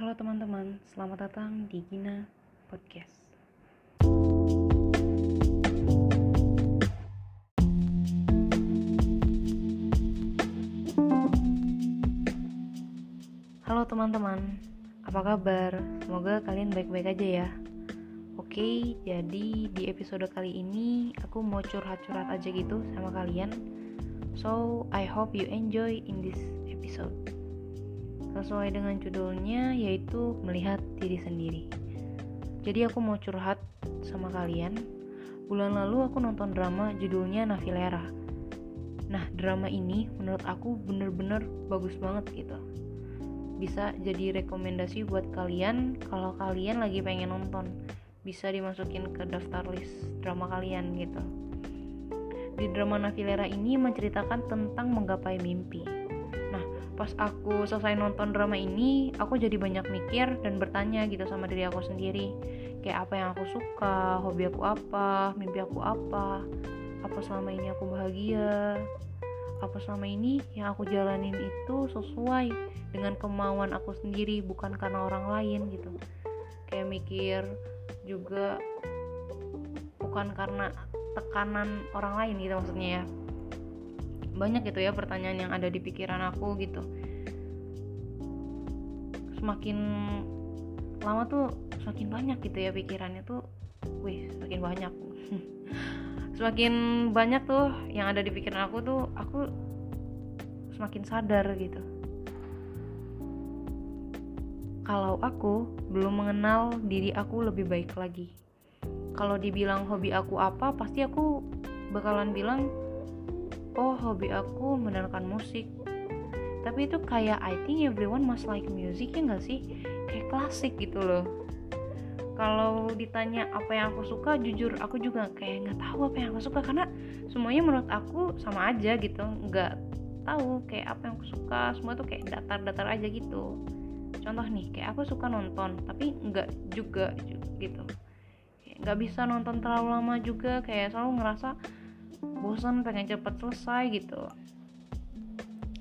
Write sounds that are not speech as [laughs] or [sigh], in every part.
Halo teman-teman, selamat datang di Gina Podcast. Halo teman-teman, apa kabar? Semoga kalian baik-baik aja ya. Oke, jadi di episode kali ini aku mau curhat-curhat aja gitu sama kalian. So, I hope you enjoy in this episode. Sesuai dengan judulnya yaitu melihat diri sendiri. Jadi aku mau curhat sama kalian. Bulan lalu aku nonton drama judulnya Navilera. Nah, drama ini menurut aku bener-bener bagus banget gitu bisa jadi rekomendasi buat kalian kalau kalian lagi pengen nonton bisa dimasukin ke daftar list drama kalian gitu di drama Navilera ini menceritakan tentang menggapai mimpi pas aku selesai nonton drama ini aku jadi banyak mikir dan bertanya gitu sama diri aku sendiri. Kayak apa yang aku suka hobi aku apa mimpi aku apa apa selama ini aku bahagia apa selama ini yang aku jalanin itu sesuai dengan kemauan aku sendiri bukan karena orang lain gitu. Kayak mikir juga bukan karena tekanan orang lain gitu maksudnya ya banyak gitu ya pertanyaan yang ada di pikiran aku gitu. Semakin lama tuh semakin banyak gitu ya pikirannya tuh. Wih semakin banyak. [laughs] Semakin banyak tuh yang ada di pikiran aku tuh aku semakin sadar gitu. Kalau aku belum mengenal diri aku lebih baik lagi. Kalau dibilang hobi aku apa pasti aku bakalan bilang oh hobi aku mendengarkan musik. Tapi itu kayak I think everyone must like music ya gak sih? Kayak klasik gitu loh. Kalau ditanya apa yang aku suka jujur aku juga kayak nggak tahu apa yang aku suka. Karena semuanya menurut aku sama aja gitu. Nggak tahu kayak apa yang aku suka. Semua tuh kayak datar-datar aja gitu. Contoh nih kayak aku suka nonton tapi nggak juga gitu. Nggak bisa nonton terlalu lama juga. Kayak selalu ngerasa bosan pengen cepet selesai gitu.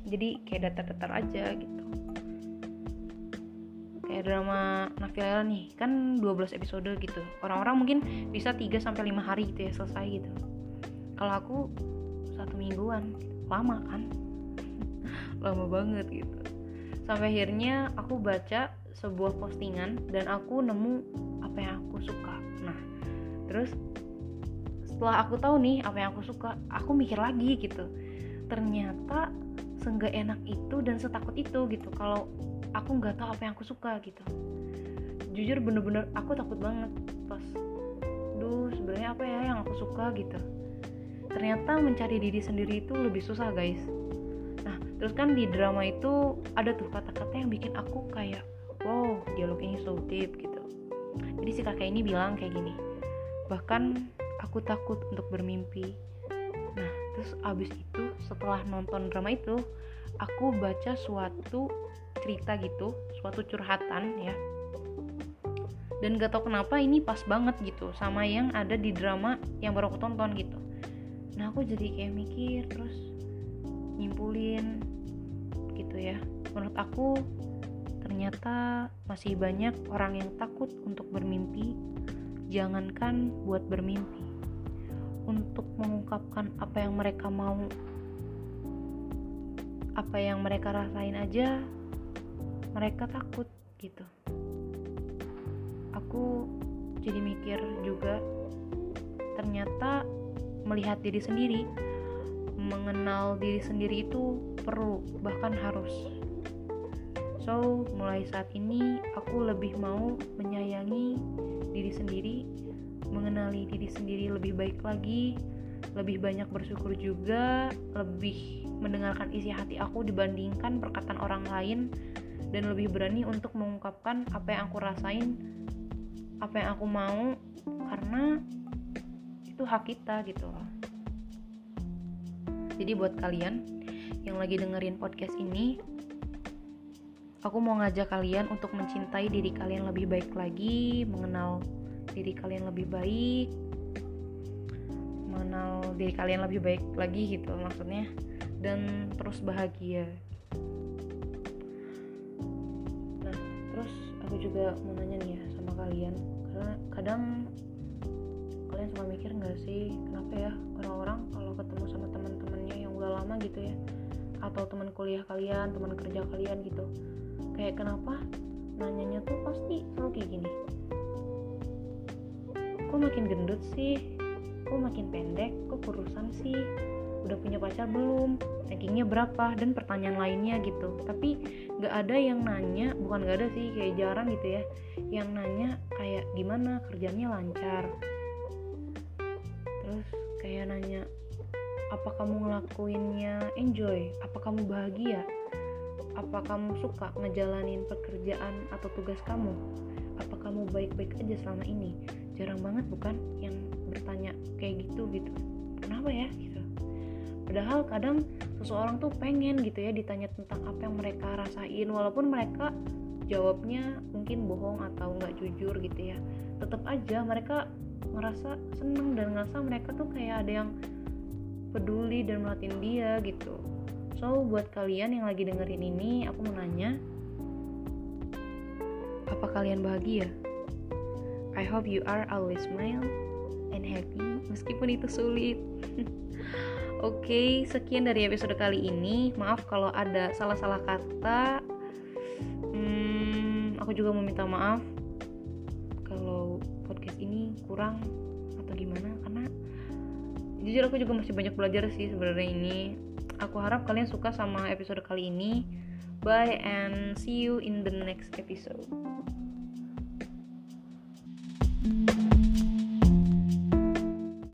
Jadi kayak datar-datar aja gitu. Kayak drama Navilera nih kan 12 episode gitu. Orang-orang mungkin bisa 3 sampai 5 hari gitu ya selesai gitu. Kalau aku satu mingguan. Lama kan? [laughs] Lama banget gitu. Sampai akhirnya aku baca sebuah postingan dan aku nemu apa yang aku suka. Nah terus setelah aku tahu nih apa yang aku suka aku mikir lagi gitu. Ternyata seenggak enak itu dan setakut itu gitu. Kalau aku nggak tahu apa yang aku suka gitu. Jujur bener-bener aku takut banget pas duh sebenarnya apa ya yang aku suka? gitu. Ternyata mencari diri sendiri itu lebih susah guys. Nah terus kan di drama itu ada tuh kata-kata yang bikin aku kayak wow dialog ini so deep gitu. Jadi si kakek ini bilang kayak gini bahkan aku takut untuk bermimpi. Nah terus abis itu setelah nonton drama itu aku baca suatu cerita gitu suatu curhatan ya. Dan gak tau kenapa ini pas banget gitu sama yang ada di drama yang baru aku tonton gitu. Nah aku jadi kayak mikir terus nyimpulin gitu ya. Menurut aku ternyata masih banyak orang yang takut untuk bermimpi jangankan buat bermimpi. Untuk mengungkapkan apa yang mereka mau apa yang mereka rasain aja mereka takut gitu. Aku jadi mikir juga ternyata melihat diri sendiri mengenal diri sendiri itu perlu bahkan harus. So mulai saat ini aku lebih mau menyayangi mengenali diri sendiri lebih baik lagi lebih banyak bersyukur juga lebih mendengarkan isi hati aku dibandingkan perkataan orang lain dan lebih berani untuk mengungkapkan apa yang aku rasain apa yang aku mau karena itu hak kita gitu loh. Jadi buat kalian yang lagi dengerin podcast ini aku mau ngajak kalian untuk mencintai diri kalian lebih baik lagi mengenal diri kalian lebih baik mengenal diri kalian lebih baik lagi gitu maksudnya dan terus bahagia. Nah terus aku juga mau nanya nih ya sama kalian karena kadang kalian suka mikir nggak sih kenapa ya orang-orang kalau ketemu sama teman-temannya yang udah lama gitu ya atau teman kuliah kalian teman kerja kalian gitu kayak kenapa nanyanya tuh pasti selalu kayak gini kok makin gendut sih? Kok makin pendek? Kok kurusan sih? Udah punya pacar belum? Rankingnya berapa? Dan pertanyaan lainnya gitu. Tapi nggak ada yang nanya bukan nggak ada sih kayak jarang gitu ya yang nanya kayak gimana kerjanya lancar. Terus kayak nanya apa kamu ngelakuinnya? Enjoy? Apa kamu bahagia? Apa kamu suka ngejalanin pekerjaan atau tugas kamu? Apa kamu baik-baik aja selama ini jarang banget bukan yang bertanya kayak gitu gitu. Kenapa ya gitu. Padahal kadang seseorang tuh pengen gitu ya ditanya tentang apa yang mereka rasain walaupun mereka jawabnya mungkin bohong atau nggak jujur gitu ya. Tetap aja mereka ngerasa seneng dan ngerasa mereka tuh kayak ada yang peduli dan melatih dia gitu. So, buat kalian yang lagi dengerin ini, aku mau nanya, apa kalian bahagia? I hope you are always smile and happy, meskipun itu sulit. [laughs] Oke, okay, sekian dari episode kali ini. Maaf kalau ada salah-salah kata. Hmm, aku juga mau minta maaf kalau podcast ini kurang atau gimana, karena jujur aku juga masih banyak belajar sih sebenarnya ini Aku harap kalian suka sama episode kali ini. Bye and see you in the next episode. Thank you.